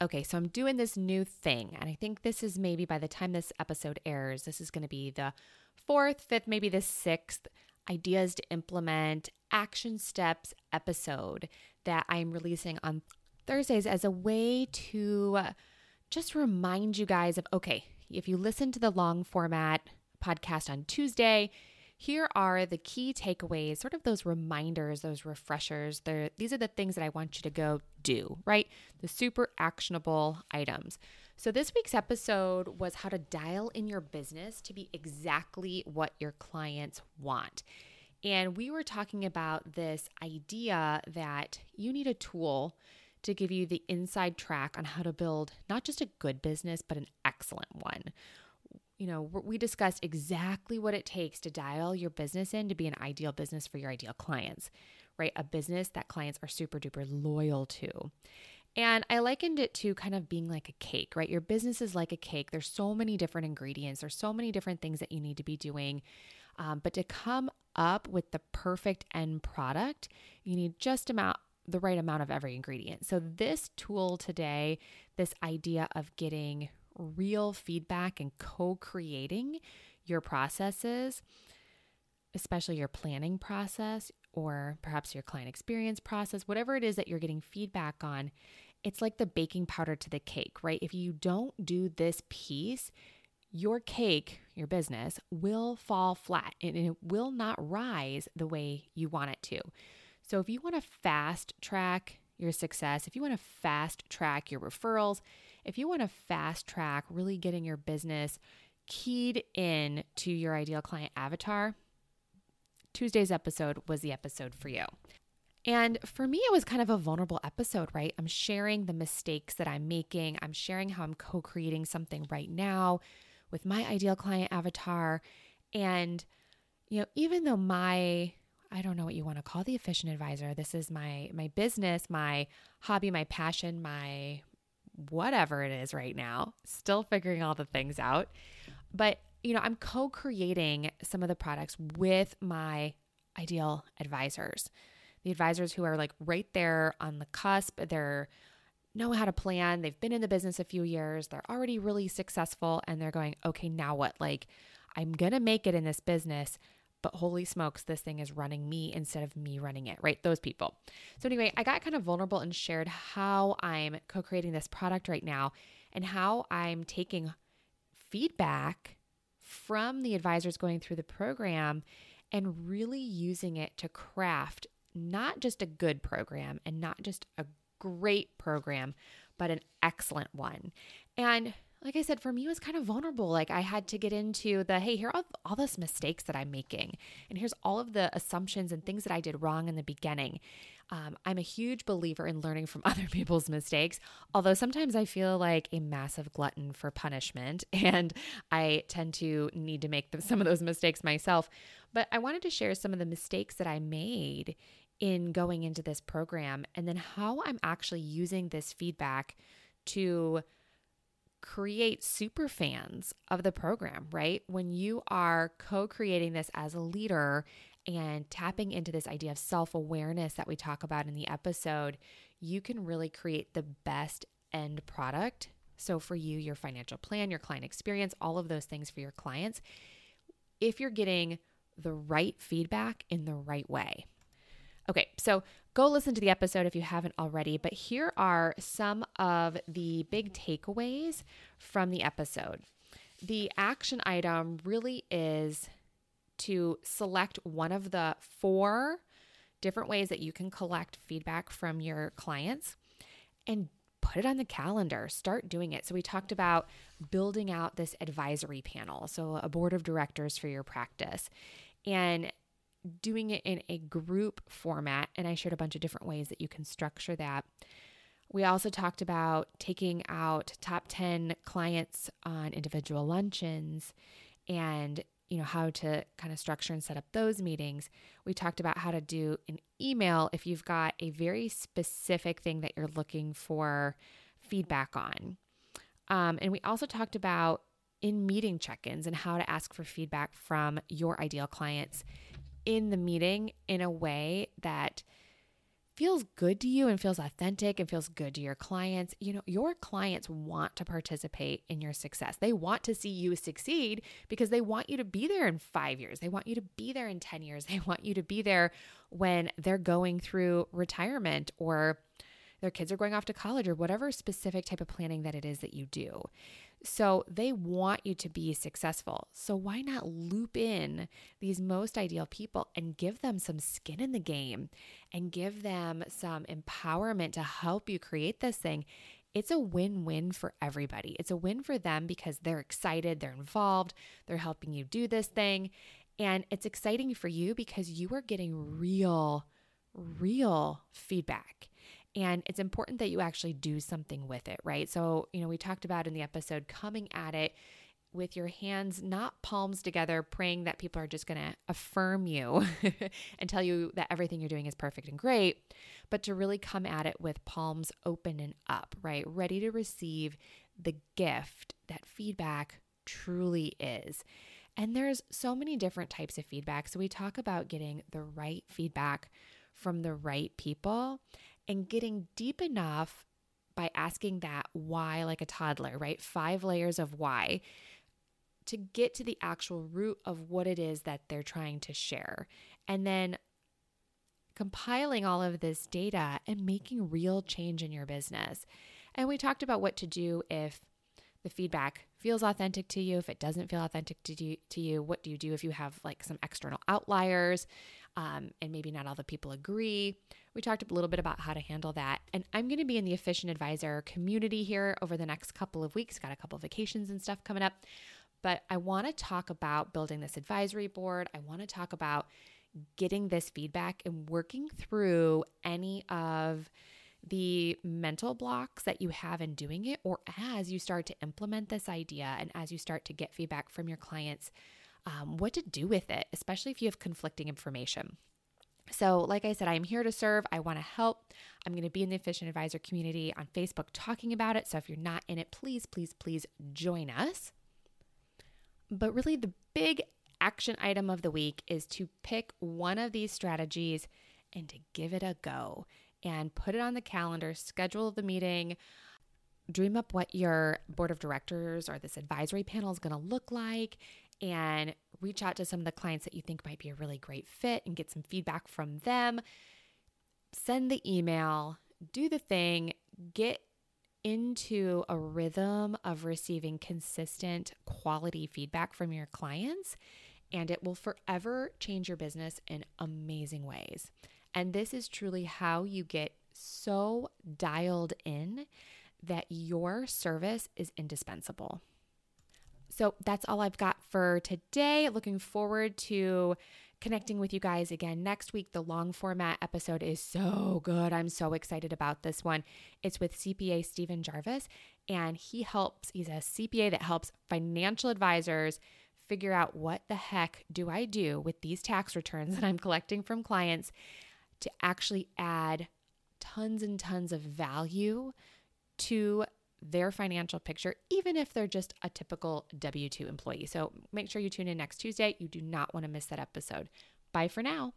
okay, so I'm doing this new thing. And I think this is maybe by the time this episode airs, this is going to be the fourth, fifth, maybe the sixth ideas to implement action steps episode that I'm releasing on Thursdays as a way to just remind you guys of okay, if you listen to the long format podcast on Tuesday, here are the key takeaways, sort of those reminders, those refreshers. They're, these are the things that I want you to go do, right? The super actionable items. So, this week's episode was how to dial in your business to be exactly what your clients want. And we were talking about this idea that you need a tool to give you the inside track on how to build not just a good business, but an excellent one you know, we discussed exactly what it takes to dial your business in to be an ideal business for your ideal clients, right? A business that clients are super duper loyal to. And I likened it to kind of being like a cake, right? Your business is like a cake. There's so many different ingredients, there's so many different things that you need to be doing. Um, but to come up with the perfect end product, you need just about the right amount of every ingredient. So, this tool today, this idea of getting real feedback and co creating your processes, especially your planning process or perhaps your client experience process, whatever it is that you're getting feedback on, it's like the baking powder to the cake, right? If you don't do this piece, your cake, your business, will fall flat and it will not rise the way you want it to. So, if you want to fast track your success, if you want to fast track your referrals, if you want to fast track really getting your business keyed in to your ideal client avatar, Tuesday's episode was the episode for you. And for me, it was kind of a vulnerable episode, right? I'm sharing the mistakes that I'm making. I'm sharing how I'm co creating something right now with my ideal client avatar. And, you know, even though my, I don't know what you want to call the efficient advisor, this is my, my business, my hobby, my passion, my whatever it is right now, still figuring all the things out. But, you know, I'm co creating some of the products with my ideal advisors, the advisors who are like right there on the cusp. They're know how to plan. They've been in the business a few years. They're already really successful and they're going, okay, now what? Like, I'm going to make it in this business but holy smokes, this thing is running me instead of me running it, right? Those people. So, anyway, I got kind of vulnerable and shared how I'm co creating this product right now and how I'm taking feedback from the advisors going through the program and really using it to craft not just a good program and not just a great program, but an excellent one. And like I said, for me, it was kind of vulnerable. Like I had to get into the hey, here are all, all mistakes that I'm making, and here's all of the assumptions and things that I did wrong in the beginning. Um, I'm a huge believer in learning from other people's mistakes, although sometimes I feel like a massive glutton for punishment, and I tend to need to make some of those mistakes myself. But I wanted to share some of the mistakes that I made in going into this program, and then how I'm actually using this feedback to create super fans of the program, right? When you are co creating this as a leader and tapping into this idea of self awareness that we talk about in the episode, you can really create the best end product. So, for you, your financial plan, your client experience, all of those things for your clients, if you're getting the right feedback in the right way. Okay, so go listen to the episode if you haven't already, but here are some of the big takeaways from the episode. The action item really is to select one of the four different ways that you can collect feedback from your clients and put it on the calendar. Start doing it. So, we talked about building out this advisory panel, so a board of directors for your practice. And doing it in a group format. And I shared a bunch of different ways that you can structure that. We also talked about taking out top 10 clients on individual luncheons and you know how to kind of structure and set up those meetings. We talked about how to do an email if you've got a very specific thing that you're looking for feedback on. Um, and we also talked about in meeting check ins and how to ask for feedback from your ideal clients in the meeting in a way that feels good to you and feels authentic and feels good to your clients, you know, your clients want to participate in your success. They want to see you succeed because they want you to be there in five years. They want you to be there in 10 years. They want you to be there when they're going through retirement or their kids are going off to college or whatever specific type of planning that it is that you do. So they want you to be successful. So why not loop in these most ideal people and give them some skin in the game and give them some empowerment to help you create this thing? It's a win win for everybody. It's a win for them because they're excited, they're involved, they're helping you do this thing. And it's exciting for you because you are getting real, real feedback. And it's important that you actually do something with it, right? So, you know, we talked about in the episode coming at it with your hands not palms together, praying that people are just going to affirm you and tell you that everything you're doing is perfect and great, but to really come at it with palms open and up, right? Ready to receive the gift that feedback truly is. And there's so many different types of feedback. So we talk about getting the right feedback from the right people and getting deep enough by asking that why like a toddler, right? Five layers of why to get to the actual root of what it is that they're trying to share. And then compiling all of this data and making real change in your business. And we talked about what to do if the feedback feels authentic to you, if it doesn't feel authentic to you, to you what do you do if you have like some external outliers um, and maybe not all the people agree? We talked a little bit about how to handle that. And I'm going to be in the Efficient Advisor community here over the next couple of weeks. Got a couple of vacations and stuff coming up. But I want to talk about building this advisory board. I want to talk about getting this feedback and working through any of the mental blocks that you have in doing it, or as you start to implement this idea and as you start to get feedback from your clients, um, what to do with it, especially if you have conflicting information. So, like I said, I'm here to serve. I want to help. I'm going to be in the Efficient Advisor community on Facebook talking about it. So, if you're not in it, please, please, please join us. But really, the big action item of the week is to pick one of these strategies and to give it a go and put it on the calendar, schedule the meeting, dream up what your board of directors or this advisory panel is going to look like, and reach out to some of the clients that you think might be a really great fit and get some feedback from them. Send the email, do the thing, get into a rhythm of receiving consistent quality feedback from your clients, and it will forever change your business in amazing ways. And this is truly how you get so dialed in that your service is indispensable. So that's all I've got for today. Looking forward to connecting with you guys again next week. The long format episode is so good. I'm so excited about this one. It's with CPA Steven Jarvis, and he helps, he's a CPA that helps financial advisors figure out what the heck do I do with these tax returns that I'm collecting from clients to actually add tons and tons of value to their financial picture, even if they're just a typical W 2 employee. So make sure you tune in next Tuesday. You do not want to miss that episode. Bye for now.